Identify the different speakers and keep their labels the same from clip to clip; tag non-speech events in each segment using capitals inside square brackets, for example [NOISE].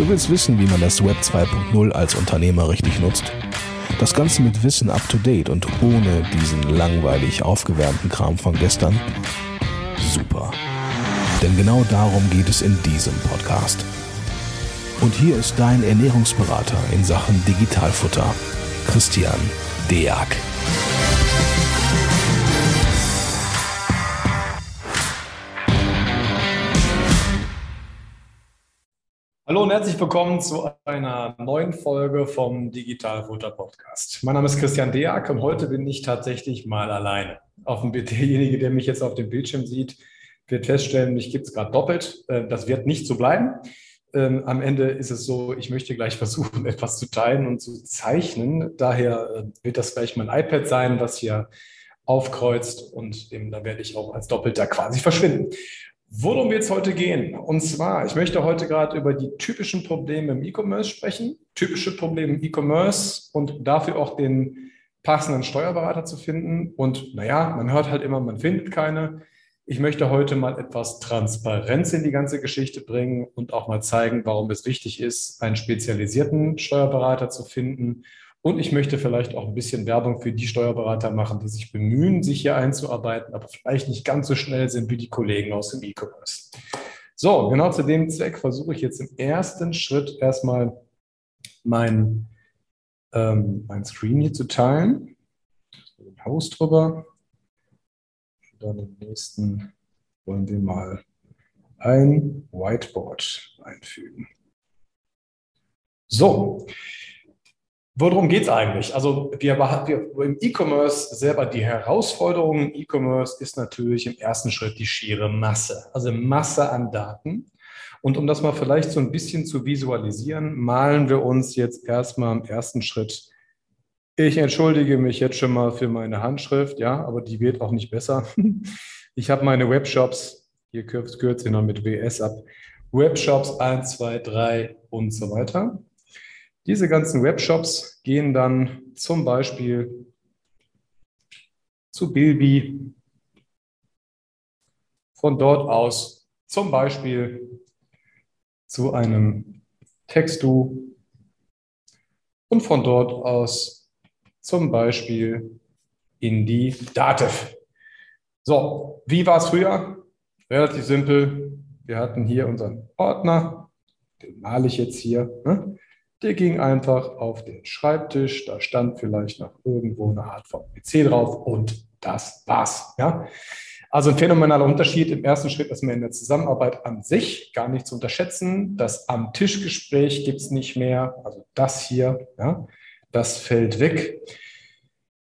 Speaker 1: Du willst wissen, wie man das Web 2.0 als Unternehmer richtig nutzt? Das Ganze mit Wissen up to date und ohne diesen langweilig aufgewärmten Kram von gestern? Super. Denn genau darum geht es in diesem Podcast. Und hier ist dein Ernährungsberater in Sachen Digitalfutter, Christian Deak.
Speaker 2: Hallo und herzlich willkommen zu einer neuen Folge vom Digitalfutter Podcast. Mein Name ist Christian Deak und heute bin ich tatsächlich mal alleine. Auf dem derjenige, der mich jetzt auf dem Bildschirm sieht, wird feststellen, mich gibt es gerade doppelt. Äh, das wird nicht so bleiben. Ähm, am Ende ist es so, ich möchte gleich [LAUGHS] versuchen, etwas zu teilen und zu zeichnen. Daher äh, wird das gleich mein iPad sein, was hier aufkreuzt und da werde ich auch als Doppelter quasi verschwinden. Worum wird es heute gehen? Und zwar, ich möchte heute gerade über die typischen Probleme im E-Commerce sprechen, typische Probleme im E-Commerce und dafür auch den passenden Steuerberater zu finden. Und naja, man hört halt immer, man findet keine. Ich möchte heute mal etwas Transparenz in die ganze Geschichte bringen und auch mal zeigen, warum es wichtig ist, einen spezialisierten Steuerberater zu finden und ich möchte vielleicht auch ein bisschen Werbung für die Steuerberater machen, die sich bemühen, sich hier einzuarbeiten, aber vielleicht nicht ganz so schnell sind wie die Kollegen aus dem E-Commerce. So, genau zu dem Zweck versuche ich jetzt im ersten Schritt erstmal mein, ähm, mein Screen hier zu teilen. Den Host drüber. Und dann im nächsten wollen wir mal ein Whiteboard einfügen. So, Worum geht es eigentlich? Also wir, wir im E-Commerce selber die Herausforderung im E-Commerce ist natürlich im ersten Schritt die schiere Masse, also Masse an Daten. Und um das mal vielleicht so ein bisschen zu visualisieren, malen wir uns jetzt erstmal im ersten Schritt. Ich entschuldige mich jetzt schon mal für meine Handschrift, ja, aber die wird auch nicht besser. [LAUGHS] Ich habe meine Webshops, hier kürzt sie noch mit WS ab, Webshops 1, 2, 3 und so weiter. Diese ganzen Webshops gehen dann zum Beispiel zu Bilby, von dort aus zum Beispiel zu einem Textu und von dort aus zum Beispiel in die Dativ. So, wie war es früher? Relativ simpel. Wir hatten hier unseren Ordner, den male ich jetzt hier. Ne? Der ging einfach auf den Schreibtisch, da stand vielleicht noch irgendwo eine Art von PC drauf und das war's. Ja? Also ein phänomenaler Unterschied. Im ersten Schritt ist man in der Zusammenarbeit an sich gar nicht zu unterschätzen. Das am Tischgespräch gibt es nicht mehr. Also das hier, ja, das fällt weg.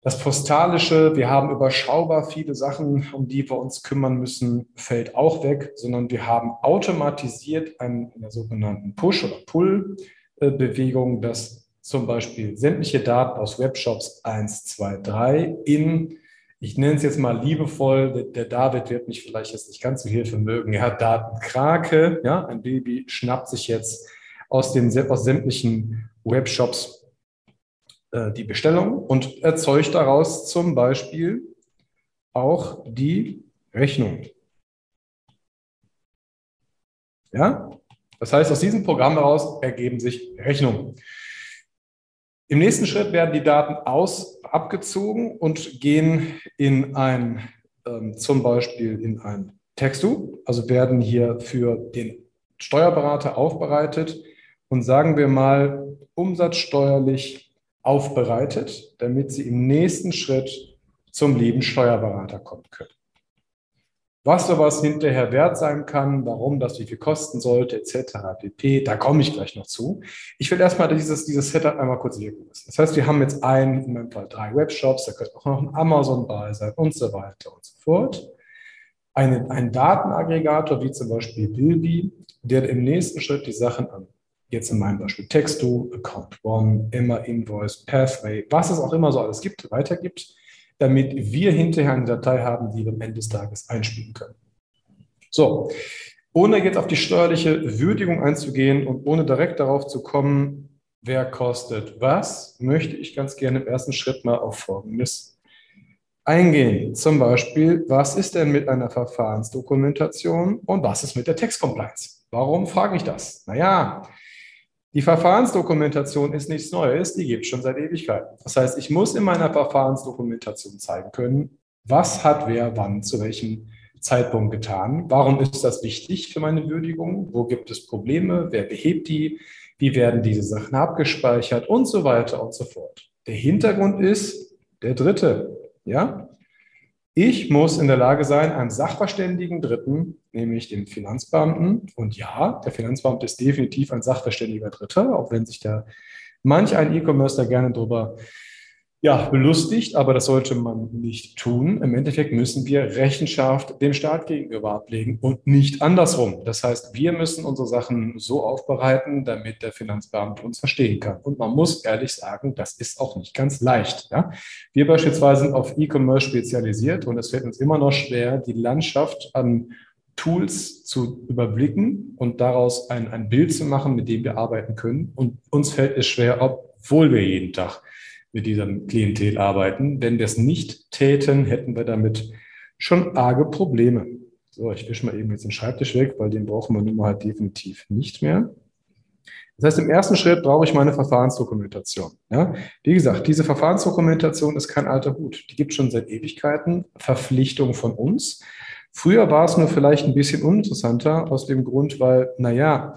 Speaker 2: Das Postalische, wir haben überschaubar viele Sachen, um die wir uns kümmern müssen, fällt auch weg, sondern wir haben automatisiert einen, einen sogenannten Push- oder Pull Bewegung, dass zum Beispiel sämtliche Daten aus Webshops 1, 2, 3 in, ich nenne es jetzt mal liebevoll, der, David wird mich vielleicht jetzt nicht ganz so Hilfe mögen, er hat Datenkrake, ja, ein Baby schnappt sich jetzt aus, den, aus sämtlichen Webshops äh, die Bestellung und erzeugt daraus zum Beispiel auch die Rechnung. Ja, das heißt, aus diesem Programm heraus ergeben sich Rechnungen. Im nächsten Schritt werden die Daten aus, abgezogen und gehen in ein, ähm, zum Beispiel in ein Textu, also werden hier für den Steuerberater aufbereitet und sagen wir mal umsatzsteuerlich aufbereitet, damit sie im nächsten Schritt zum lieben Steuerberater kommen können was sowas hinterher wert sein kann, warum das wie viel kosten sollte, etc. pp. Da komme ich gleich noch zu. Ich will erstmal dieses, dieses Setup einmal kurz wirken lassen. Das heißt, wir haben jetzt einen, in meinem Fall drei Webshops, da könnte auch noch ein Amazon bei sein und so weiter und so fort. Eine, ein Datenaggregator wie zum Beispiel Bilby, der im nächsten Schritt die Sachen an jetzt in meinem Beispiel Texto, Account One, Emma Invoice, Pathway, was es auch immer so alles gibt, weitergibt damit wir hinterher eine Datei haben, die wir am Ende des Tages einspielen können. So, ohne jetzt auf die steuerliche Würdigung einzugehen und ohne direkt darauf zu kommen, wer kostet was, möchte ich ganz gerne im ersten Schritt mal auf Folgendes eingehen. Zum Beispiel, was ist denn mit einer Verfahrensdokumentation und was ist mit der Textcompliance? Warum frage ich das? Naja, Die Verfahrensdokumentation ist nichts Neues, die gibt es schon seit Ewigkeiten. Das heißt, ich muss in meiner Verfahrensdokumentation zeigen können, was hat wer wann zu welchem Zeitpunkt getan, warum ist das wichtig für meine Würdigung, wo gibt es Probleme, wer behebt die, wie werden diese Sachen abgespeichert und so weiter und so fort. Der Hintergrund ist der dritte, ja? Ich muss in der Lage sein, einem Sachverständigen Dritten, nämlich dem Finanzbeamten, und ja, der Finanzbeamte ist definitiv ein sachverständiger Dritter, auch wenn sich da manch ein E-Commerce da gerne drüber ja, belustigt, aber das sollte man nicht tun. Im Endeffekt müssen wir Rechenschaft dem Staat gegenüber ablegen und nicht andersrum. Das heißt, wir müssen unsere Sachen so aufbereiten, damit der Finanzbeamte uns verstehen kann. Und man muss ehrlich sagen, das ist auch nicht ganz leicht. Ja? Wir beispielsweise sind auf E-Commerce spezialisiert und es fällt uns immer noch schwer, die Landschaft an Tools zu überblicken und daraus ein, ein Bild zu machen, mit dem wir arbeiten können. Und uns fällt es schwer, obwohl wir jeden Tag mit diesem Klientel arbeiten. Wenn wir es nicht täten, hätten wir damit schon arge Probleme. So, ich wische mal eben jetzt den Schreibtisch weg, weil den brauchen wir nun mal definitiv nicht mehr. Das heißt, im ersten Schritt brauche ich meine Verfahrensdokumentation. Ja? Wie gesagt, diese Verfahrensdokumentation ist kein alter Hut. Die gibt es schon seit Ewigkeiten. Verpflichtung von uns. Früher war es nur vielleicht ein bisschen uninteressanter aus dem Grund, weil, naja,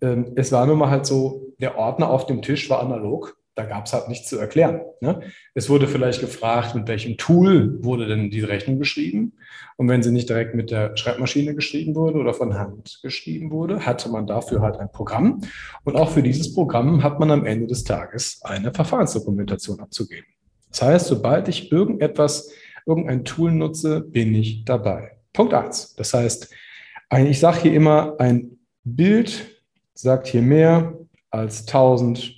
Speaker 2: ähm, es war nun mal halt so, der Ordner auf dem Tisch war analog da gab es halt nichts zu erklären. Ne? Es wurde vielleicht gefragt, mit welchem Tool wurde denn diese Rechnung geschrieben. Und wenn sie nicht direkt mit der Schreibmaschine geschrieben wurde oder von Hand geschrieben wurde, hatte man dafür halt ein Programm. Und auch für dieses Programm hat man am Ende des Tages eine Verfahrensdokumentation abzugeben. Das heißt, sobald ich irgendetwas, irgendein Tool nutze, bin ich dabei. Punkt eins. Das heißt, ich sage hier immer, ein Bild sagt hier mehr als 1000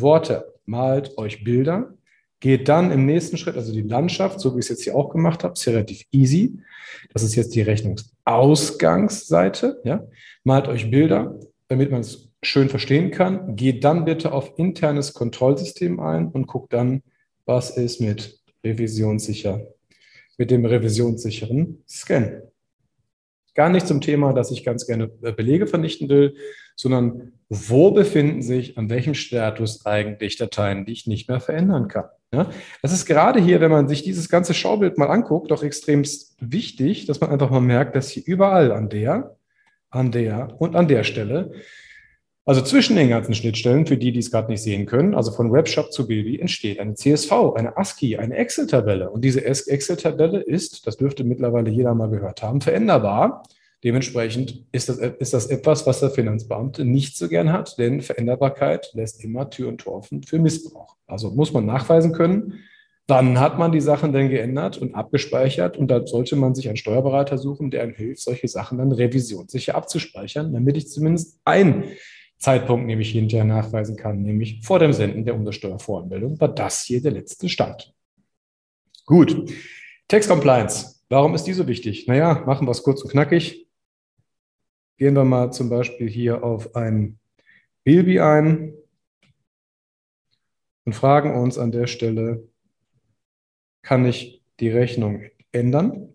Speaker 2: Worte, malt euch Bilder, geht dann im nächsten Schritt, also die Landschaft, so wie ich es jetzt hier auch gemacht habe, ist ja relativ easy. Das ist jetzt die Rechnungsausgangsseite. Ja? Malt euch Bilder, damit man es schön verstehen kann. Geht dann bitte auf internes Kontrollsystem ein und guckt dann, was ist mit revisionssicher, mit dem revisionssicheren Scan. Gar nicht zum Thema, dass ich ganz gerne Belege vernichten will, sondern wo befinden sich, an welchem Status eigentlich Dateien, die ich nicht mehr verändern kann. Ja? Das ist gerade hier, wenn man sich dieses ganze Schaubild mal anguckt, doch extrem wichtig, dass man einfach mal merkt, dass hier überall an der, an der und an der Stelle, also zwischen den ganzen Schnittstellen, für die, die es gerade nicht sehen können, also von Webshop zu Bilby, entsteht eine CSV, eine ASCII, eine Excel-Tabelle. Und diese Excel-Tabelle ist, das dürfte mittlerweile jeder mal gehört haben, veränderbar. Dementsprechend ist das, ist das etwas, was der Finanzbeamte nicht so gern hat, denn Veränderbarkeit lässt immer Tür und Tor offen für Missbrauch. Also muss man nachweisen können, dann hat man die Sachen dann geändert und abgespeichert und da sollte man sich einen Steuerberater suchen, der einem hilft, solche Sachen dann revisionssicher abzuspeichern, damit ich zumindest einen Zeitpunkt nämlich hinterher nachweisen kann, nämlich vor dem Senden der Umsatzsteuervoranmeldung war das hier der letzte Stand. Gut. Text Compliance. Warum ist die so wichtig? Naja, machen wir es kurz und knackig. Gehen wir mal zum Beispiel hier auf ein Bilby ein und fragen uns an der Stelle, kann ich die Rechnung ändern?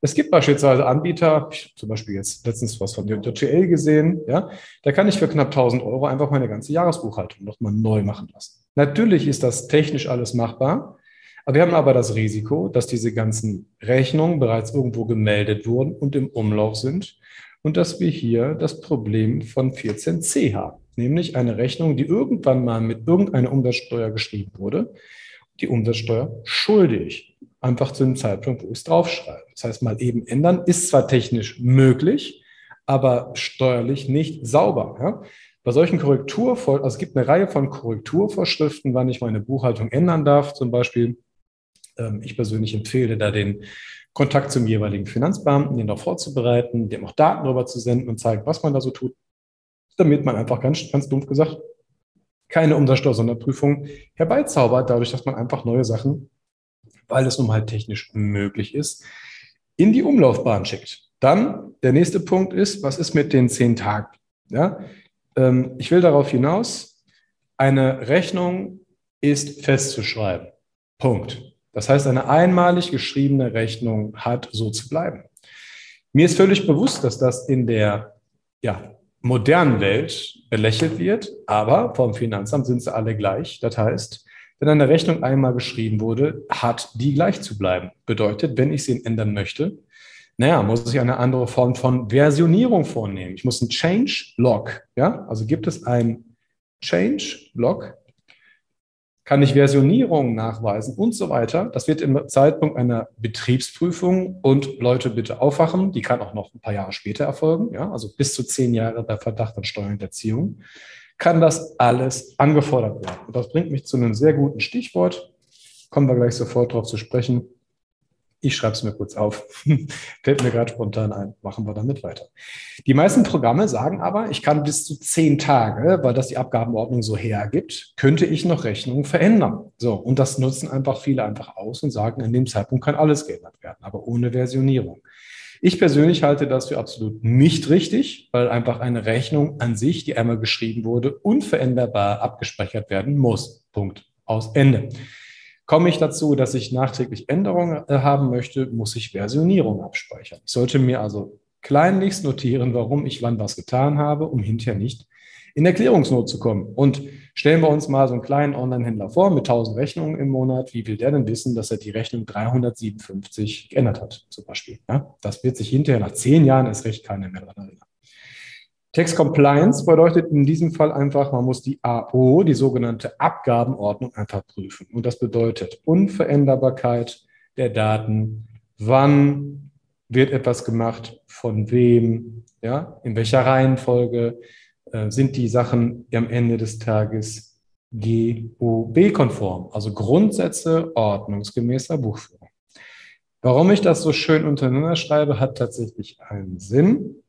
Speaker 2: Es gibt beispielsweise Anbieter, zum Beispiel jetzt letztens was von JTL gesehen, ja, da kann ich für knapp 1000 Euro einfach meine ganze Jahresbuchhaltung nochmal neu machen lassen. Natürlich ist das technisch alles machbar, wir haben aber das Risiko, dass diese ganzen Rechnungen bereits irgendwo gemeldet wurden und im Umlauf sind und dass wir hier das Problem von 14c haben, nämlich eine Rechnung, die irgendwann mal mit irgendeiner Umsatzsteuer geschrieben wurde. Die Umsatzsteuer schuldig, einfach zu dem Zeitpunkt, wo ich es draufschreibe. Das heißt, mal eben ändern ist zwar technisch möglich, aber steuerlich nicht sauber. Ja? Bei solchen Korrekturvorschriften, also es gibt eine Reihe von Korrekturvorschriften, wann ich meine Buchhaltung ändern darf, zum Beispiel ähm, ich persönlich empfehle da den Kontakt zum jeweiligen Finanzbeamten, den auch vorzubereiten, dem auch Daten darüber zu senden und zeigen, was man da so tut, damit man einfach ganz, ganz dumpf gesagt keine Umsatzsteuer-Sonderprüfung herbeizaubert, dadurch, dass man einfach neue Sachen, weil es nun mal technisch möglich ist, in die Umlaufbahn schickt. Dann der nächste Punkt ist, was ist mit den zehn Tagen? Ja, ähm, ich will darauf hinaus, eine Rechnung ist festzuschreiben. Punkt. Das heißt, eine einmalig geschriebene Rechnung hat so zu bleiben. Mir ist völlig bewusst, dass das in der ja, modernen Welt belächelt wird, aber vom Finanzamt sind sie alle gleich. Das heißt, wenn eine Rechnung einmal geschrieben wurde, hat die gleich zu bleiben. Bedeutet, wenn ich sie ändern möchte, naja, muss ich eine andere Form von Versionierung vornehmen. Ich muss einen Change-Log, ja, also gibt es ein Change-Log, kann ich Versionierung nachweisen und so weiter. Das wird im Zeitpunkt einer Betriebsprüfung und Leute bitte aufwachen, die kann auch noch ein paar Jahre später erfolgen, ja, also bis zu zehn Jahre bei Verdacht an Steuerhinterziehung, kann das alles angefordert werden. Und das bringt mich zu einem sehr guten Stichwort. Kommen wir gleich sofort darauf zu sprechen. Ich schreibe es mir kurz auf. [LAUGHS] Fällt mir gerade spontan ein. Machen wir damit weiter. Die meisten Programme sagen aber, ich kann bis zu zehn Tage, weil das die Abgabenordnung so hergibt, könnte ich noch Rechnungen verändern. So, und das nutzen einfach viele einfach aus und sagen, in dem Zeitpunkt kann alles geändert werden, aber ohne Versionierung. Ich persönlich halte das für absolut nicht richtig, weil einfach eine Rechnung an sich, die einmal geschrieben wurde, unveränderbar abgespeichert werden muss. Punkt. Aus Ende. Komme ich dazu, dass ich nachträglich Änderungen äh, haben möchte, muss ich Versionierung abspeichern. Ich sollte mir also kleinlichst notieren, warum ich wann was getan habe, um hinterher nicht in Erklärungsnot zu kommen. Und stellen wir uns mal so einen kleinen Online-Händler vor mit 1000 Rechnungen im Monat. Wie will der denn wissen, dass er die Rechnung 357 geändert hat, zum Beispiel? Ja, das wird sich hinterher nach zehn Jahren erst recht keiner mehr daran erinnern. Text Compliance bedeutet in diesem Fall einfach, man muss die AO, die sogenannte Abgabenordnung, einfach prüfen. Und das bedeutet Unveränderbarkeit der Daten, wann wird etwas gemacht, von wem, ja, in welcher Reihenfolge äh, sind die Sachen am Ende des Tages GOB-konform, also Grundsätze ordnungsgemäßer Buchführung. Warum ich das so schön untereinander schreibe, hat tatsächlich einen Sinn.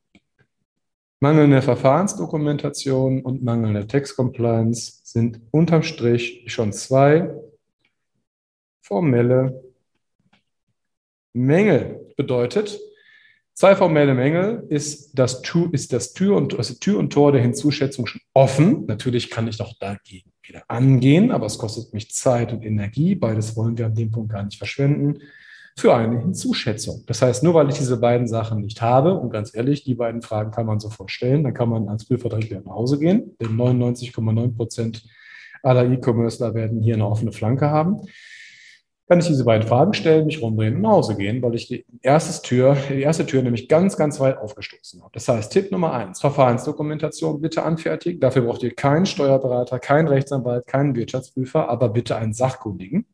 Speaker 2: Mangelnde Verfahrensdokumentation und mangelnde Textcompliance sind unterm Strich schon zwei formelle Mängel. Bedeutet, zwei formelle Mängel ist das, ist das Tür, und, also Tür und Tor der Hinzuschätzung schon offen. Natürlich kann ich doch dagegen wieder angehen, aber es kostet mich Zeit und Energie. Beides wollen wir an dem Punkt gar nicht verschwenden für eine Hinzuschätzung. Das heißt, nur weil ich diese beiden Sachen nicht habe, und ganz ehrlich, die beiden Fragen kann man sofort stellen, dann kann man als Prüfer direkt wieder nach Hause gehen, denn 99,9 Prozent aller E-Commercer werden hier eine offene Flanke haben. Kann ich diese beiden Fragen stellen, mich rumdrehen und nach Hause gehen, weil ich die erste Tür, die erste Tür nämlich ganz, ganz weit aufgestoßen habe. Das heißt, Tipp Nummer eins, Verfahrensdokumentation bitte anfertigen. Dafür braucht ihr keinen Steuerberater, keinen Rechtsanwalt, keinen Wirtschaftsprüfer, aber bitte einen Sachkundigen.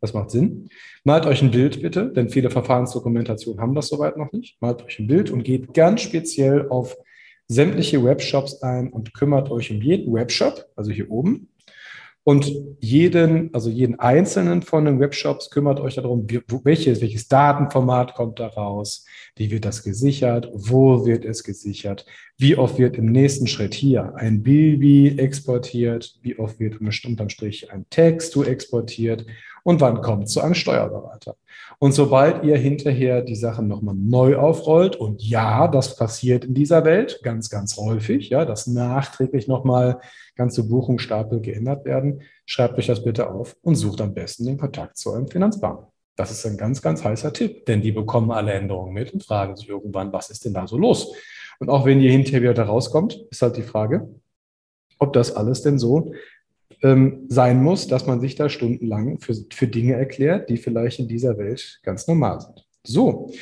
Speaker 2: Das macht Sinn. Malt euch ein Bild bitte, denn viele Verfahrensdokumentationen haben das soweit noch nicht. Malt euch ein Bild und geht ganz speziell auf sämtliche Webshops ein und kümmert euch um jeden Webshop, also hier oben. Und jeden, also jeden einzelnen von den Webshops kümmert euch darum, welches, welches Datenformat kommt da raus, wie wird das gesichert, wo wird es gesichert, wie oft wird im nächsten Schritt hier ein Bilby exportiert, wie oft wird unterm Strich ein Text exportiert und wann kommt zu einem Steuerberater. Und sobald ihr hinterher die Sachen nochmal neu aufrollt, und ja, das passiert in dieser Welt ganz, ganz häufig, ja, dass nachträglich nochmal ganze Buchungsstapel geändert werden, schreibt euch das bitte auf und sucht am besten den Kontakt zu eurem Finanzbank. Das ist ein ganz, ganz heißer Tipp, denn die bekommen alle Änderungen mit und fragen sich irgendwann, was ist denn da so los? Und auch wenn ihr hinterher wieder rauskommt, ist halt die Frage, ob das alles denn so ähm, sein muss, dass man sich da stundenlang für, für Dinge erklärt, die vielleicht in dieser Welt ganz normal sind. So,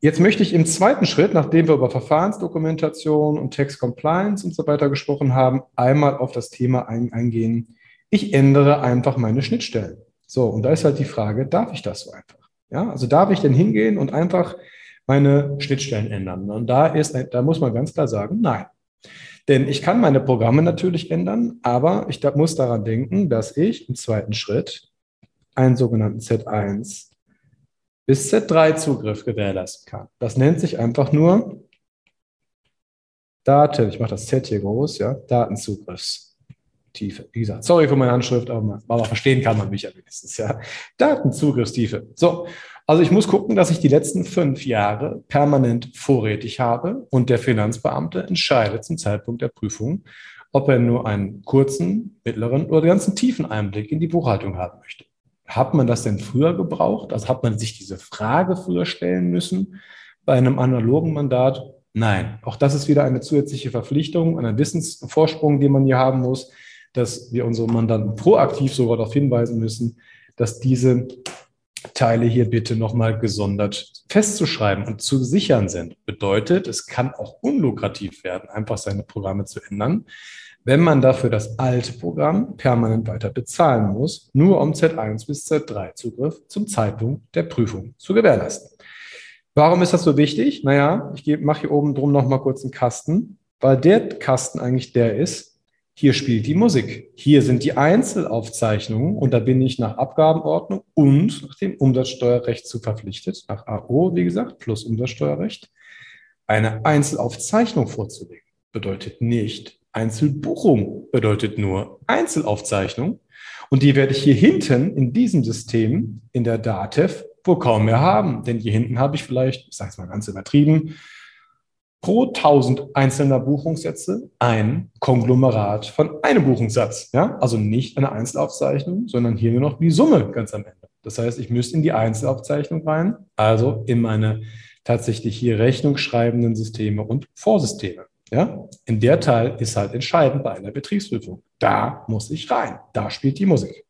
Speaker 2: jetzt möchte ich im zweiten Schritt, nachdem wir über Verfahrensdokumentation und Text Compliance und so weiter gesprochen haben, einmal auf das Thema ein, eingehen. Ich ändere einfach meine Schnittstellen. So, und da ist halt die Frage, darf ich das so einfach? Ja, also darf ich denn hingehen und einfach meine Schnittstellen ändern? Und da ist, da muss man ganz klar sagen, nein. Denn ich kann meine Programme natürlich ändern, aber ich muss daran denken, dass ich im zweiten Schritt einen sogenannten Z1 bis Z3 Zugriff gewährleisten kann. Das nennt sich einfach nur Daten, ich mache das Z hier groß, ja, Datenzugriffstiefe. Wie gesagt, sorry für meine Handschrift, aber, aber verstehen kann man mich ja wenigstens, ja. Datenzugriffstiefe. So, also ich muss gucken, dass ich die letzten fünf Jahre permanent vorrätig habe und der Finanzbeamte entscheidet zum Zeitpunkt der Prüfung, ob er nur einen kurzen, mittleren oder ganzen tiefen Einblick in die Buchhaltung haben möchte. Hat man das denn früher gebraucht? Also hat man sich diese Frage früher stellen müssen bei einem analogen Mandat? Nein, auch das ist wieder eine zusätzliche Verpflichtung, einen Wissensvorsprung, den man hier haben muss, dass wir unsere Mandanten proaktiv sogar darauf hinweisen müssen, dass diese Teile hier bitte nochmal gesondert festzuschreiben und zu sichern sind. Bedeutet, es kann auch unlukrativ werden, einfach seine Programme zu ändern, wenn man dafür das alte Programm permanent weiter bezahlen muss, nur um Z1 bis Z3 Zugriff zum Zeitpunkt der Prüfung zu gewährleisten. Warum ist das so wichtig? Naja, ich mache hier oben drum nochmal kurz einen Kasten, weil der Kasten eigentlich der ist, hier spielt die Musik. Hier sind die Einzelaufzeichnungen und da bin ich nach Abgabenordnung und nach dem Umsatzsteuerrecht zu verpflichtet, nach AO, wie gesagt, plus Umsatzsteuerrecht, eine Einzelaufzeichnung vorzulegen. Bedeutet nicht Einzelbuchung, bedeutet nur Einzelaufzeichnung. Und die werde ich hier hinten in diesem System in der DATEV wohl kaum mehr haben. Denn hier hinten habe ich vielleicht, ich sage es mal ganz übertrieben, pro 1000 einzelner Buchungssätze ein Konglomerat von einem Buchungssatz. Ja? Also nicht eine Einzelaufzeichnung, sondern hier nur noch die Summe ganz am Ende. Das heißt, ich müsste in die Einzelaufzeichnung rein, also in meine tatsächlich hier rechnungsschreibenden Systeme und Vorsysteme. Ja? In der Teil ist halt entscheidend bei einer Betriebsprüfung. Da muss ich rein. Da spielt die Musik.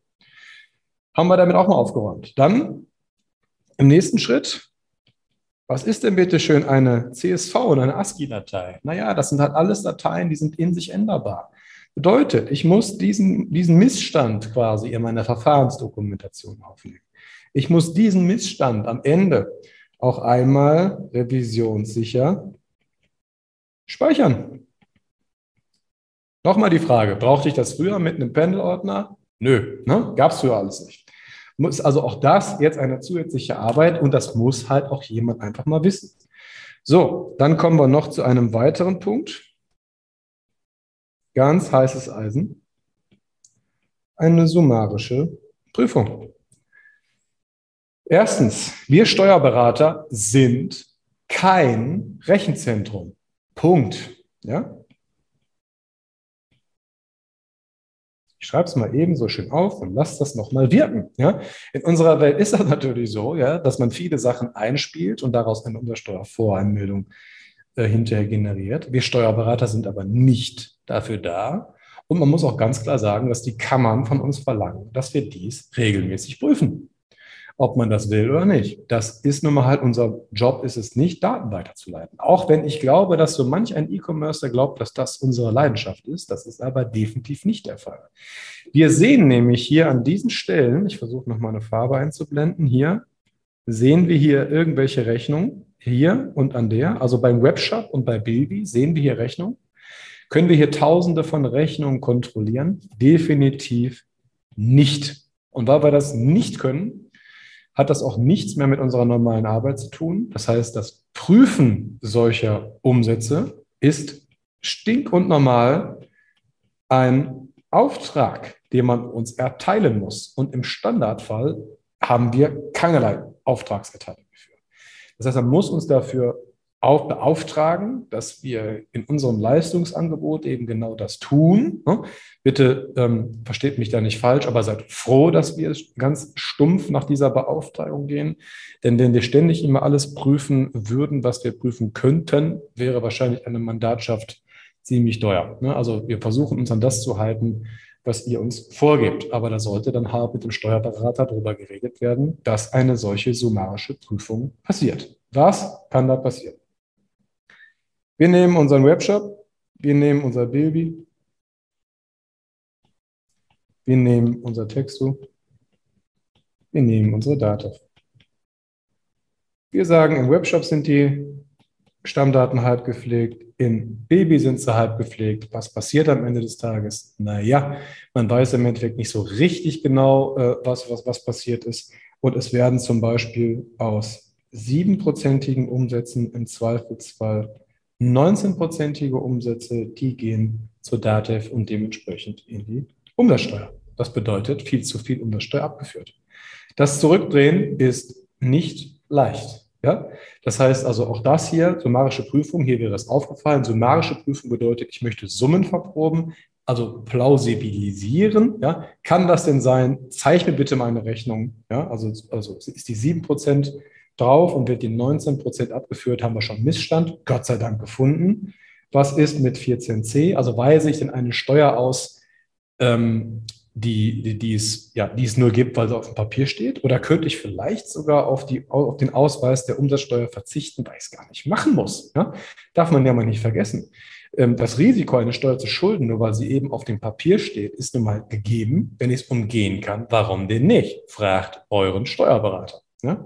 Speaker 2: Haben wir damit auch mal aufgeräumt. Dann im nächsten Schritt was ist denn bitte schön eine CSV und eine ASCII-Datei? Naja, das sind halt alles Dateien, die sind in sich änderbar. Bedeutet, ich muss diesen, diesen Missstand quasi in meiner Verfahrensdokumentation aufnehmen. Ich muss diesen Missstand am Ende auch einmal revisionssicher speichern. Nochmal die Frage, brauchte ich das früher mit einem Panel-Ordner? Nö, ne? gab es früher alles nicht muss also auch das jetzt eine zusätzliche Arbeit und das muss halt auch jemand einfach mal wissen. So, dann kommen wir noch zu einem weiteren Punkt. Ganz heißes Eisen. Eine summarische Prüfung. Erstens, wir Steuerberater sind kein Rechenzentrum. Punkt. Ja? Ich schreibe es mal eben so schön auf und lasse das nochmal wirken. Ja? In unserer Welt ist das natürlich so, ja, dass man viele Sachen einspielt und daraus eine Umsatzsteuervoreinmeldung äh, hinterher generiert. Wir Steuerberater sind aber nicht dafür da. Und man muss auch ganz klar sagen, dass die Kammern von uns verlangen, dass wir dies regelmäßig prüfen ob man das will oder nicht. Das ist nun mal halt unser Job, ist es nicht, Daten weiterzuleiten. Auch wenn ich glaube, dass so manch ein E-Commercer glaubt, dass das unsere Leidenschaft ist. Das ist aber definitiv nicht der Fall. Wir sehen nämlich hier an diesen Stellen, ich versuche nochmal eine Farbe einzublenden, hier sehen wir hier irgendwelche Rechnungen, hier und an der, also beim Webshop und bei Bilby sehen wir hier Rechnungen. Können wir hier tausende von Rechnungen kontrollieren? Definitiv nicht. Und weil wir das nicht können, hat das auch nichts mehr mit unserer normalen Arbeit zu tun. Das heißt, das Prüfen solcher Umsätze ist stink und normal ein Auftrag, den man uns erteilen muss. Und im Standardfall haben wir keinerlei Auftragserteilung dafür. Das heißt, man muss uns dafür auch beauftragen, dass wir in unserem Leistungsangebot eben genau das tun. Ne? Bitte ähm, versteht mich da nicht falsch, aber seid froh, dass wir ganz stumpf nach dieser Beauftragung gehen. Denn wenn wir ständig immer alles prüfen würden, was wir prüfen könnten, wäre wahrscheinlich eine Mandatschaft ziemlich teuer. Ne? Also wir versuchen uns an das zu halten, was ihr uns vorgebt. Aber da sollte dann hart mit dem Steuerberater darüber geredet werden, dass eine solche summarische Prüfung passiert. Was kann da passieren? Wir nehmen unseren Webshop, wir nehmen unser Bilby, wir nehmen unser Texto, wir nehmen unsere Daten. Wir sagen, im Webshop sind die Stammdaten halb gepflegt, in Baby sind sie halb gepflegt. Was passiert am Ende des Tages? Naja, man weiß im Endeffekt nicht so richtig genau, äh, was, was, was passiert ist. Und es werden zum Beispiel aus siebenprozentigen Umsätzen im Zweifelsfall 19-prozentige Umsätze, die gehen zur DATEV und dementsprechend in die Umsatzsteuer. Das bedeutet viel zu viel Umsatzsteuer abgeführt. Das Zurückdrehen ist nicht leicht. Ja? Das heißt also auch das hier, summarische Prüfung, hier wäre es aufgefallen. Summarische Prüfung bedeutet, ich möchte Summen verproben, also plausibilisieren. Ja? Kann das denn sein? Zeichne bitte meine Rechnung. Ja? Also, also ist die 7% drauf und wird die 19 Prozent abgeführt, haben wir schon Missstand, Gott sei Dank gefunden. Was ist mit 14c? Also weise ich denn eine Steuer aus, ähm, die, die, die, es, ja, die es nur gibt, weil sie auf dem Papier steht? Oder könnte ich vielleicht sogar auf, die, auf den Ausweis der Umsatzsteuer verzichten, weil ich es gar nicht machen muss? Ja? Darf man ja mal nicht vergessen. Ähm, das Risiko, eine Steuer zu schulden, nur weil sie eben auf dem Papier steht, ist nun mal gegeben. Wenn ich es umgehen kann, warum denn nicht? Fragt euren Steuerberater. Ja?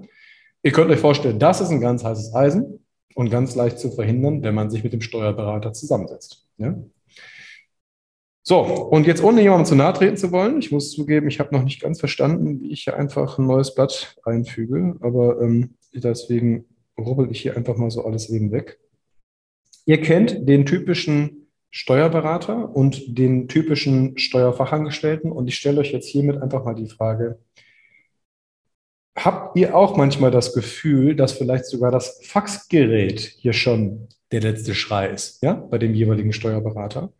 Speaker 2: Ihr könnt euch vorstellen, das ist ein ganz heißes Eisen und ganz leicht zu verhindern, wenn man sich mit dem Steuerberater zusammensetzt. Ja? So, und jetzt ohne jemandem zu nahe treten zu wollen, ich muss zugeben, ich habe noch nicht ganz verstanden, wie ich hier einfach ein neues Blatt einfüge, aber ähm, deswegen rubbel ich hier einfach mal so alles eben weg. Ihr kennt den typischen Steuerberater und den typischen Steuerfachangestellten und ich stelle euch jetzt hiermit einfach mal die Frage, habt ihr auch manchmal das Gefühl, dass vielleicht sogar das Faxgerät hier schon der letzte Schrei ist, ja, bei dem jeweiligen Steuerberater?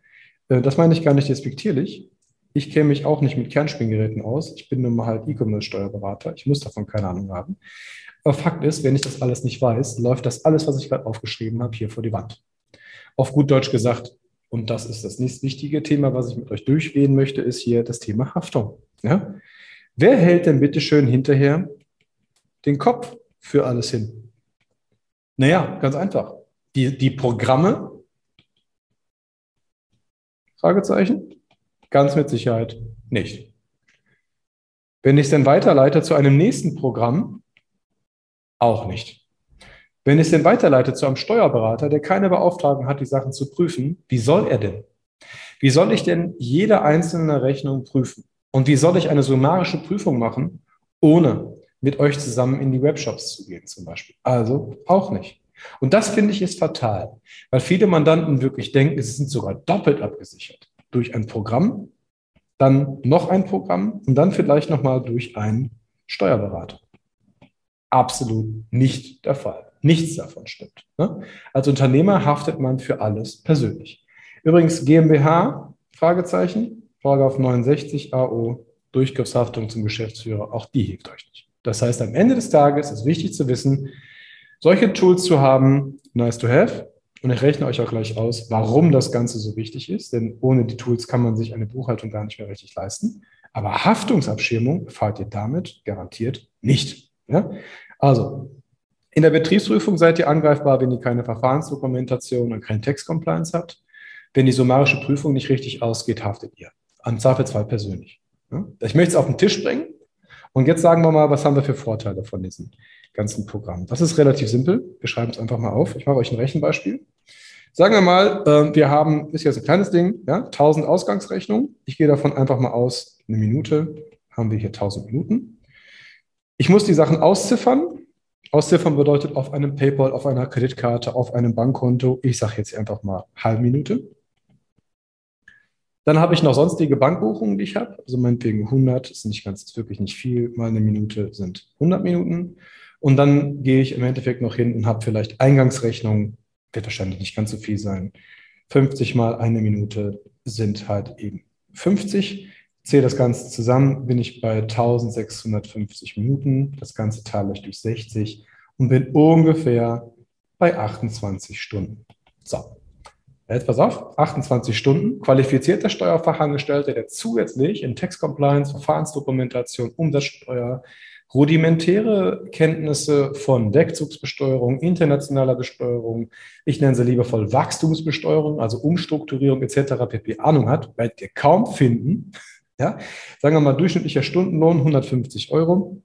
Speaker 2: Äh, das meine ich gar nicht despektierlich. Ich kenne mich auch nicht mit Kernspingeräten aus. Ich bin nun mal halt E-Commerce-Steuerberater. Ich muss davon keine Ahnung haben. Aber Fakt ist, wenn ich das alles nicht weiß, läuft das alles, was ich gerade aufgeschrieben habe, hier vor die Wand. Auf gut Deutsch gesagt, und das ist das nächste wichtige Thema, was ich mit euch durchgehen möchte, ist hier das Thema Haftung. Ja? Wer hält denn bitte schön hinterher den Kopf für alles hin? Naja, ganz einfach. Die, die Programme, Fragezeichen? Ganz mit Sicherheit nicht. Wenn ich es dann weiterleite zu einem nächsten Programm, auch nicht. Wenn ich es dann weiterleite zu einem Steuerberater, der keine Beauftragung hat, die Sachen zu prüfen, wie soll er denn? Wie soll ich denn jede einzelne Rechnung prüfen? Und wie soll ich eine summarische Prüfung machen, ohne mit euch zusammen in die Webshops zu gehen zum Beispiel? Also auch nicht. Und das finde ich ist fatal, weil viele Mandanten wirklich denken, sie sind sogar doppelt abgesichert. Durch ein Programm, dann noch ein Programm und dann vielleicht nochmal durch einen Steuerberater. Absolut nicht der Fall. Nichts davon stimmt. Ne? Als Unternehmer haftet man für alles persönlich. Übrigens GmbH, Fragezeichen, Paragraph 69 AO, Durchgriffshaftung zum Geschäftsführer, auch die hilft euch nicht. Das heißt, am Ende des Tages ist wichtig zu wissen, solche Tools zu haben, nice to have. Und ich rechne euch auch gleich aus, warum das Ganze so wichtig ist. Denn ohne die Tools kann man sich eine Buchhaltung gar nicht mehr richtig leisten. Aber Haftungsabschirmung erfahrt ihr damit garantiert nicht. Ja? Also, in der Betriebsprüfung seid ihr angreifbar, wenn ihr keine Verfahrensdokumentation und kein Textcompliance habt. Wenn die summarische Prüfung nicht richtig ausgeht, haftet ihr. Am Zweifelsfall persönlich. Ja? Ich möchte es auf den Tisch bringen. Und jetzt sagen wir mal, was haben wir für Vorteile von diesen ganzen Programm. Das ist relativ simpel. Wir schreiben es einfach mal auf. Ich mache euch ein Rechenbeispiel. Sagen wir mal, äh, wir haben, ist jetzt ein kleines Ding, ja, 1000 Ausgangsrechnungen. Ich gehe davon einfach mal aus, eine Minute haben wir hier 1000 Minuten. Ich muss die Sachen ausziffern. Ausziffern bedeutet auf einem PayPal, auf einer Kreditkarte, auf einem Bankkonto. Ich sage jetzt einfach mal halbe Minute. Dann habe ich noch sonstige Bankbuchungen, die ich habe. Also meinetwegen 100, ist nicht ganz, ist wirklich nicht viel. Mal eine Minute sind 100 Minuten. Und dann gehe ich im Endeffekt noch hin und habe vielleicht Eingangsrechnung, wird wahrscheinlich nicht ganz so viel sein. 50 mal eine Minute sind halt eben 50. Zähle das Ganze zusammen, bin ich bei 1650 Minuten. Das Ganze teile ich durch 60 und bin ungefähr bei 28 Stunden. So, jetzt pass auf, 28 Stunden, qualifizierter Steuerfachangestellter, der zusätzlich in Tax Compliance, Verfahrensdokumentation, Umsatzsteuer, rudimentäre Kenntnisse von Wegzugsbesteuerung, internationaler Besteuerung, ich nenne sie liebevoll Wachstumsbesteuerung, also Umstrukturierung etc. pp. Ahnung hat, werdet ihr kaum finden. Ja? Sagen wir mal, durchschnittlicher Stundenlohn 150 Euro.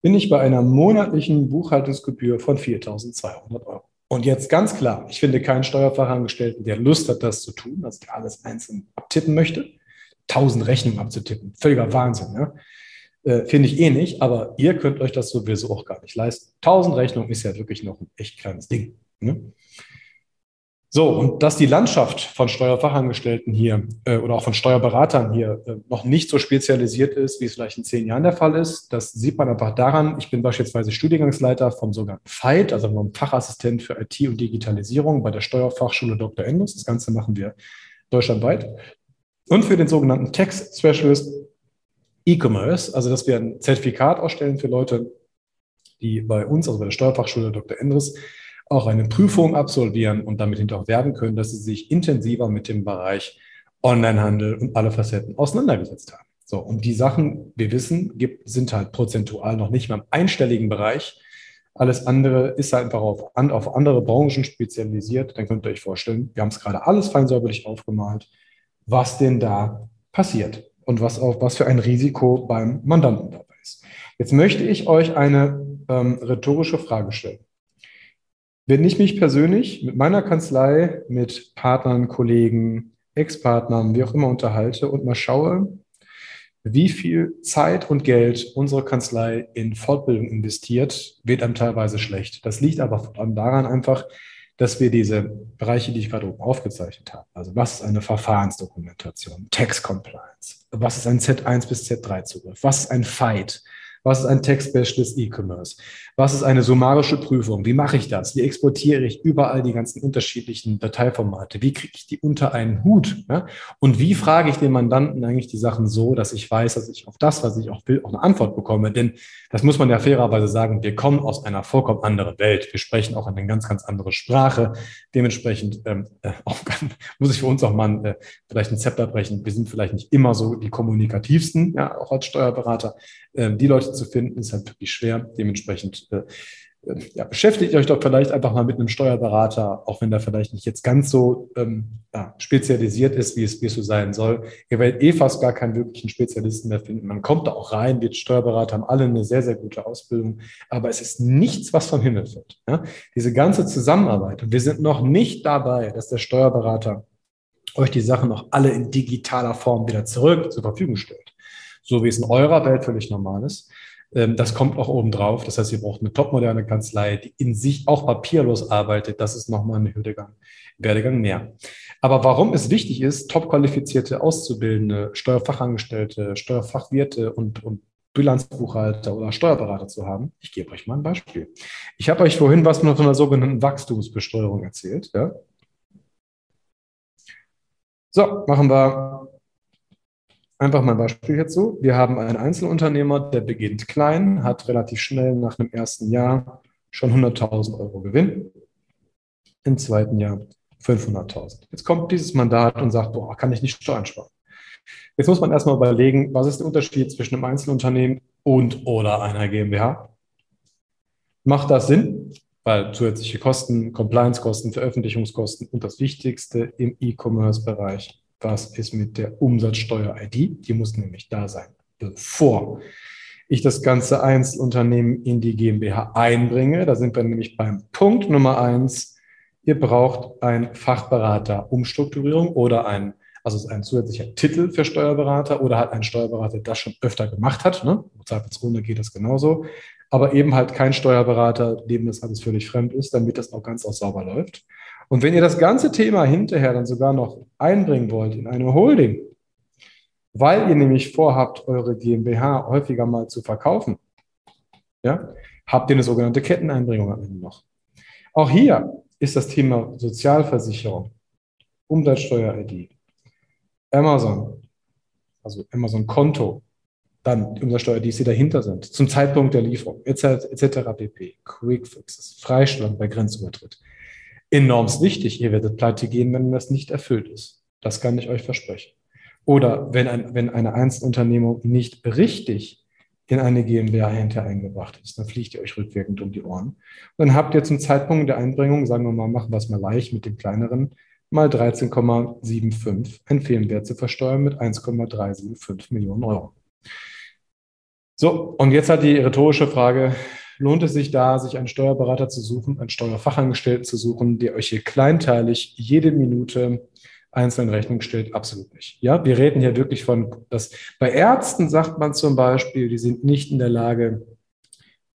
Speaker 2: Bin ich bei einer monatlichen Buchhaltungsgebühr von 4.200 Euro. Und jetzt ganz klar, ich finde keinen Steuerfachangestellten, der Lust hat, das zu tun, also der alles einzeln abtippen möchte tausend Rechnungen abzutippen. Völliger Wahnsinn. Ja? Äh, Finde ich eh nicht, aber ihr könnt euch das sowieso auch gar nicht leisten. Tausend Rechnungen ist ja wirklich noch ein echt kleines Ding. Ne? So, und dass die Landschaft von Steuerfachangestellten hier äh, oder auch von Steuerberatern hier äh, noch nicht so spezialisiert ist, wie es vielleicht in zehn Jahren der Fall ist, das sieht man einfach daran. Ich bin beispielsweise Studiengangsleiter vom sogenannten FIGHT, also vom Fachassistent für IT und Digitalisierung bei der Steuerfachschule Dr. Endus. Das Ganze machen wir deutschlandweit und für den sogenannten Tax Specialist. E-Commerce, also dass wir ein Zertifikat ausstellen für Leute, die bei uns, also bei der Steuerfachschule Dr. Endres, auch eine Prüfung absolvieren und damit hinterher auch werden können, dass sie sich intensiver mit dem Bereich Onlinehandel und alle Facetten auseinandergesetzt haben. So, und die Sachen, wir wissen, gibt, sind halt prozentual noch nicht mal im einstelligen Bereich. Alles andere ist halt einfach auf, auf andere Branchen spezialisiert. Dann könnt ihr euch vorstellen, wir haben es gerade alles fein säuberlich aufgemalt, was denn da passiert und was, auch, was für ein Risiko beim Mandanten dabei ist. Jetzt möchte ich euch eine ähm, rhetorische Frage stellen. Wenn ich mich persönlich mit meiner Kanzlei, mit Partnern, Kollegen, Ex-Partnern, wie auch immer unterhalte und mal schaue, wie viel Zeit und Geld unsere Kanzlei in Fortbildung investiert, wird einem teilweise schlecht. Das liegt aber vor allem daran einfach, dass wir diese Bereiche, die ich gerade oben aufgezeichnet habe, also was ist eine Verfahrensdokumentation, Tax Compliance, was ist ein Z1 bis Z3 Zugriff, was ist ein Fight, was ist ein Text-Specialist E-Commerce? Was ist eine summarische Prüfung? Wie mache ich das? Wie exportiere ich überall die ganzen unterschiedlichen Dateiformate? Wie kriege ich die unter einen Hut? Ja? Und wie frage ich den Mandanten eigentlich die Sachen so, dass ich weiß, dass ich auf das, was ich auch will, auch eine Antwort bekomme? Denn das muss man ja fairerweise sagen, wir kommen aus einer vollkommen anderen Welt. Wir sprechen auch eine ganz, ganz andere Sprache. Dementsprechend ähm, äh, auch, [LAUGHS] muss ich für uns auch mal äh, vielleicht ein Zepter brechen. Wir sind vielleicht nicht immer so die kommunikativsten, ja, auch als Steuerberater. Ähm, die Leute zu finden, ist halt wirklich schwer. Dementsprechend äh, ja, beschäftigt euch doch vielleicht einfach mal mit einem Steuerberater, auch wenn der vielleicht nicht jetzt ganz so ähm, ja, spezialisiert ist, wie es, wie es so sein soll. Ihr werdet eh fast gar keinen wirklichen Spezialisten mehr finden. Man kommt da auch rein, wir Steuerberater haben alle eine sehr, sehr gute Ausbildung, aber es ist nichts, was vom Himmel fällt. Ja? Diese ganze Zusammenarbeit, und wir sind noch nicht dabei, dass der Steuerberater euch die Sachen noch alle in digitaler Form wieder zurück zur Verfügung stellt. So wie es in eurer Welt völlig normal ist. Ähm, das kommt auch oben drauf. Das heißt, ihr braucht eine topmoderne Kanzlei, die in sich auch papierlos arbeitet. Das ist nochmal ein Werdegang, Werdegang mehr. Aber warum es wichtig ist, topqualifizierte Auszubildende, Steuerfachangestellte, Steuerfachwirte und, und Bilanzbuchhalter oder Steuerberater zu haben. Ich gebe euch mal ein Beispiel. Ich habe euch vorhin was von einer sogenannten Wachstumsbesteuerung erzählt. Ja? So, machen wir Einfach mal ein Beispiel hierzu. Wir haben einen Einzelunternehmer, der beginnt klein, hat relativ schnell nach einem ersten Jahr schon 100.000 Euro Gewinn. Im zweiten Jahr 500.000. Jetzt kommt dieses Mandat und sagt, boah, kann ich nicht Steuern sparen. Jetzt muss man erstmal überlegen, was ist der Unterschied zwischen einem Einzelunternehmen und oder einer GmbH? Macht das Sinn? Weil zusätzliche Kosten, Compliance-Kosten, Veröffentlichungskosten und das Wichtigste im E-Commerce-Bereich was ist mit der Umsatzsteuer-ID? Die muss nämlich da sein, bevor ich das ganze Einzelunternehmen in die GmbH einbringe. Da sind wir nämlich beim Punkt Nummer eins. Ihr braucht einen Fachberater Umstrukturierung oder ein, also ein zusätzlicher Titel für Steuerberater oder halt ein Steuerberater, der das schon öfter gemacht hat. Ne? Zweifelsrunde geht das genauso. Aber eben halt kein Steuerberater, dem das alles völlig fremd ist, damit das auch ganz auch sauber läuft. Und wenn ihr das ganze Thema hinterher dann sogar noch einbringen wollt in eine Holding, weil ihr nämlich vorhabt, eure GmbH häufiger mal zu verkaufen, ja, habt ihr eine sogenannte Ketteneinbringung am Ende noch. Auch hier ist das Thema Sozialversicherung, Umsatzsteuer-ID, Amazon, also Amazon-Konto, dann die Umsatzsteuer-IDs, die dahinter sind, zum Zeitpunkt der Lieferung, etc. etc. pp. Quickfixes, Freistellung bei Grenzübertritt enorm wichtig. Ihr werdet pleite gehen, wenn das nicht erfüllt ist. Das kann ich euch versprechen. Oder wenn, ein, wenn eine Einzelunternehmung nicht richtig in eine GmbH hinterher eingebracht ist, dann fliegt ihr euch rückwirkend um die Ohren. Dann habt ihr zum Zeitpunkt der Einbringung, sagen wir mal, machen wir es mal leicht mit dem kleineren, mal 13,75 ein Firmenwert zu versteuern mit 1,375 Millionen Euro. So, und jetzt hat die rhetorische Frage, lohnt es sich da, sich einen Steuerberater zu suchen, einen Steuerfachangestellten zu suchen, der euch hier kleinteilig jede Minute einzeln Rechnung stellt? Absolut nicht. Ja, wir reden hier wirklich von, dass bei Ärzten sagt man zum Beispiel, die sind nicht in der Lage,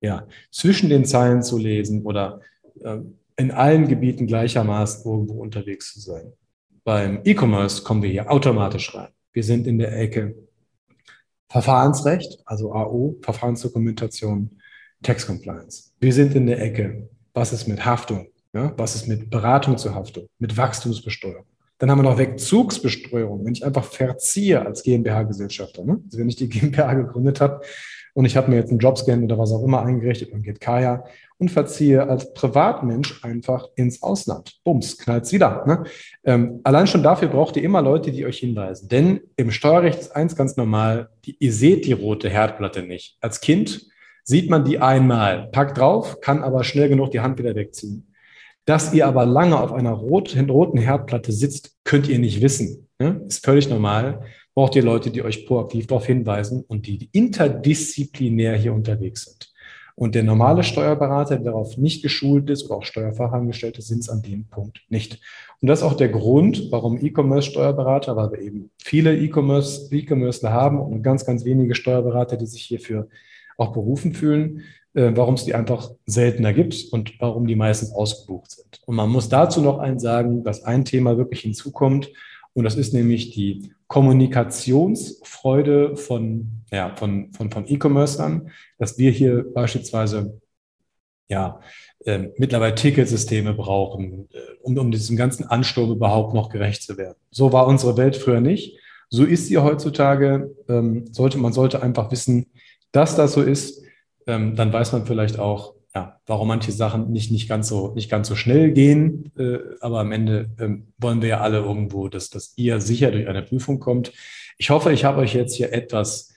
Speaker 2: ja, zwischen den Zeilen zu lesen oder äh, in allen Gebieten gleichermaßen irgendwo unterwegs zu sein. Beim E-Commerce kommen wir hier automatisch rein. Wir sind in der Ecke Verfahrensrecht, also AO, Verfahrensdokumentation, Tax Compliance. Wir sind in der Ecke. Was ist mit Haftung? Ja, was ist mit Beratung zur Haftung? Mit Wachstumsbesteuerung? Dann haben wir noch Wegzugsbesteuerung, wenn ich einfach verziehe als GmbH-Gesellschafter. Ne? Also wenn ich die GmbH gegründet habe und ich habe mir jetzt einen Jobscan oder was auch immer eingerichtet und geht Kaya und verziehe als Privatmensch einfach ins Ausland. Bums, knallt's wieder. Ne? Ähm, allein schon dafür braucht ihr immer Leute, die euch hinweisen. Denn im Steuerrecht ist eins ganz normal, die, ihr seht die rote Herdplatte nicht. Als Kind sieht man die einmal, packt drauf, kann aber schnell genug die Hand wieder wegziehen. Dass ihr aber lange auf einer roten, roten Herdplatte sitzt, könnt ihr nicht wissen. Ne? Ist völlig normal. Braucht ihr Leute, die euch proaktiv darauf hinweisen und die interdisziplinär hier unterwegs sind. Und der normale Steuerberater, der darauf nicht geschult ist oder auch Steuerfachangestellte, sind es an dem Punkt nicht. Und das ist auch der Grund, warum E-Commerce-Steuerberater, weil wir eben viele E-Commerce-Commercer haben und ganz, ganz wenige Steuerberater, die sich hierfür auch berufen fühlen, äh, warum es die einfach seltener gibt und warum die meistens ausgebucht sind. Und man muss dazu noch eins sagen, dass ein Thema wirklich hinzukommt, und das ist nämlich die Kommunikationsfreude von, ja, von, von, von E-Commercern, dass wir hier beispielsweise ja, äh, mittlerweile Ticketsysteme brauchen, äh, um, um diesem ganzen Ansturm überhaupt noch gerecht zu werden. So war unsere Welt früher nicht. So ist sie heutzutage. Ähm, sollte, man sollte einfach wissen, dass das so ist. Ähm, dann weiß man vielleicht auch, ja, warum manche Sachen nicht, nicht, ganz so, nicht ganz so schnell gehen. Äh, aber am Ende ähm, wollen wir ja alle irgendwo, dass, dass ihr sicher durch eine Prüfung kommt. Ich hoffe, ich habe euch jetzt hier etwas,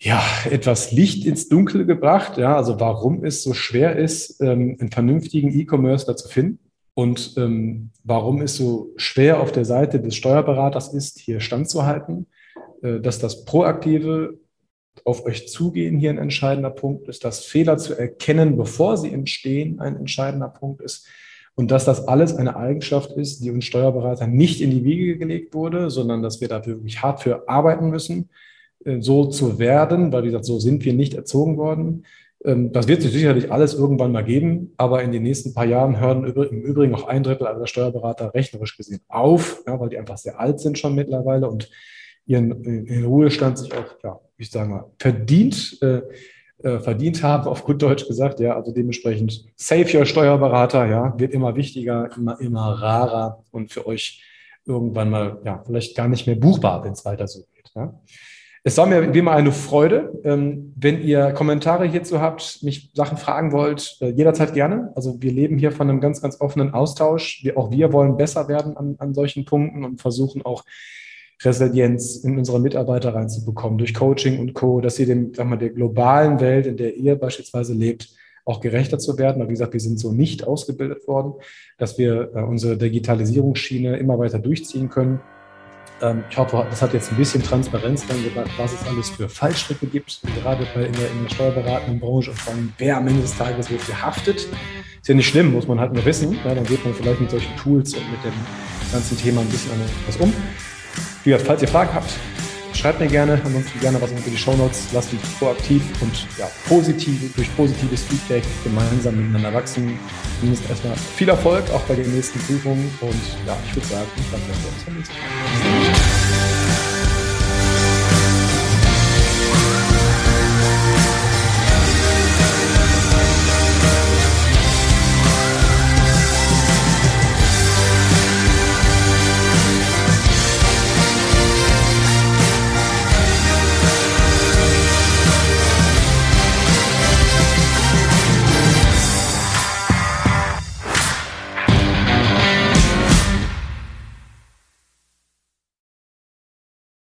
Speaker 2: ja, etwas Licht ins Dunkel gebracht. Ja, also warum es so schwer ist, ähm, einen vernünftigen E-Commerce zu finden. Und ähm, warum es so schwer auf der Seite des Steuerberaters ist, hier standzuhalten, äh, dass das proaktive auf euch zugehen hier ein entscheidender Punkt ist, dass Fehler zu erkennen, bevor sie entstehen, ein entscheidender Punkt ist. Und dass das alles eine Eigenschaft ist, die uns Steuerberater nicht in die Wiege gelegt wurde, sondern dass wir da wirklich hart für arbeiten müssen, äh, so zu werden, weil wie gesagt, so sind wir nicht erzogen worden. Ähm, das wird sich sicherlich alles irgendwann mal geben, aber in den nächsten paar Jahren hören im Übrigen auch ein Drittel aller Steuerberater rechnerisch gesehen auf, weil die einfach sehr alt sind schon mittlerweile und ihren, ihren Ruhestand sich auch, ja, ich sage mal, verdient, äh, äh, verdient haben, auf gut Deutsch gesagt, ja, also dementsprechend save your Steuerberater, ja, wird immer wichtiger, immer, immer rarer und für euch irgendwann mal, ja, vielleicht gar nicht mehr buchbar, wenn es weiter so geht, ja. Es war mir wie immer eine Freude. Ähm, wenn ihr Kommentare hierzu habt, mich Sachen fragen wollt, äh, jederzeit gerne. Also wir leben hier von einem ganz, ganz offenen Austausch. Auch wir wollen besser werden an, an solchen Punkten und versuchen auch Resilienz in unsere Mitarbeiter reinzubekommen, durch Coaching und Co., dass sie dem, sag mal, der globalen Welt, in der ihr beispielsweise lebt, auch gerechter zu werden. Aber wie gesagt, wir sind so nicht ausgebildet worden, dass wir äh, unsere Digitalisierungsschiene immer weiter durchziehen können. Ähm, ich hoffe, das hat jetzt ein bisschen Transparenz reingebracht, was es alles für Fallstricke gibt, gerade bei in der, in der steuerberatenden Branche und allem, wer am Ende des Tages wofür haftet. Ist ja nicht schlimm, muss man halt nur wissen. Ja, dann geht man vielleicht mit solchen Tools und mit dem ganzen Thema ein bisschen anders um. Wie gesagt, falls ihr Fragen habt, schreibt mir gerne, ansonsten gerne was unter die Shownotes. Lasst mich proaktiv und ja, positiv, durch positives Feedback gemeinsam miteinander wachsen. Zumindest erstmal viel Erfolg auch bei den nächsten Prüfungen und ja, ich würde sagen, dann sehen wir uns beim nächsten Mal.